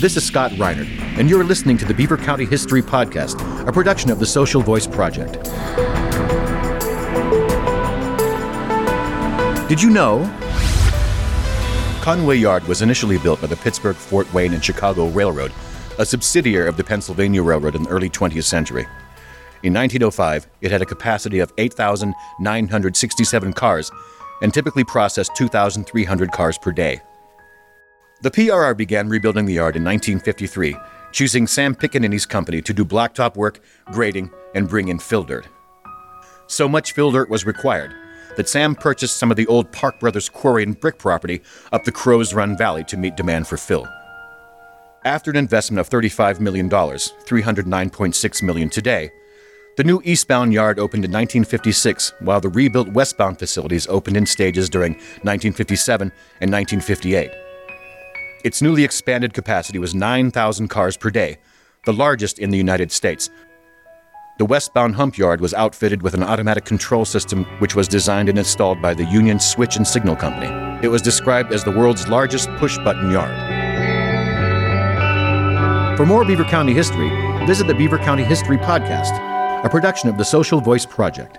This is Scott Reinert, and you're listening to the Beaver County History Podcast, a production of the Social Voice Project. Did you know? Conway Yard was initially built by the Pittsburgh, Fort Wayne, and Chicago Railroad, a subsidiary of the Pennsylvania Railroad in the early 20th century. In 1905, it had a capacity of 8,967 cars and typically processed 2,300 cars per day. The PRR began rebuilding the yard in 1953, choosing Sam Pickaninny's company to do blacktop work, grading, and bring in fill dirt. So much fill dirt was required that Sam purchased some of the old Park Brothers quarry and brick property up the Crow's Run Valley to meet demand for fill. After an investment of $35 million, 309.6 million today, the new eastbound yard opened in 1956, while the rebuilt westbound facilities opened in stages during 1957 and 1958. Its newly expanded capacity was 9,000 cars per day, the largest in the United States. The westbound hump yard was outfitted with an automatic control system which was designed and installed by the Union Switch and Signal Company. It was described as the world's largest push button yard. For more Beaver County history, visit the Beaver County History Podcast, a production of the Social Voice Project.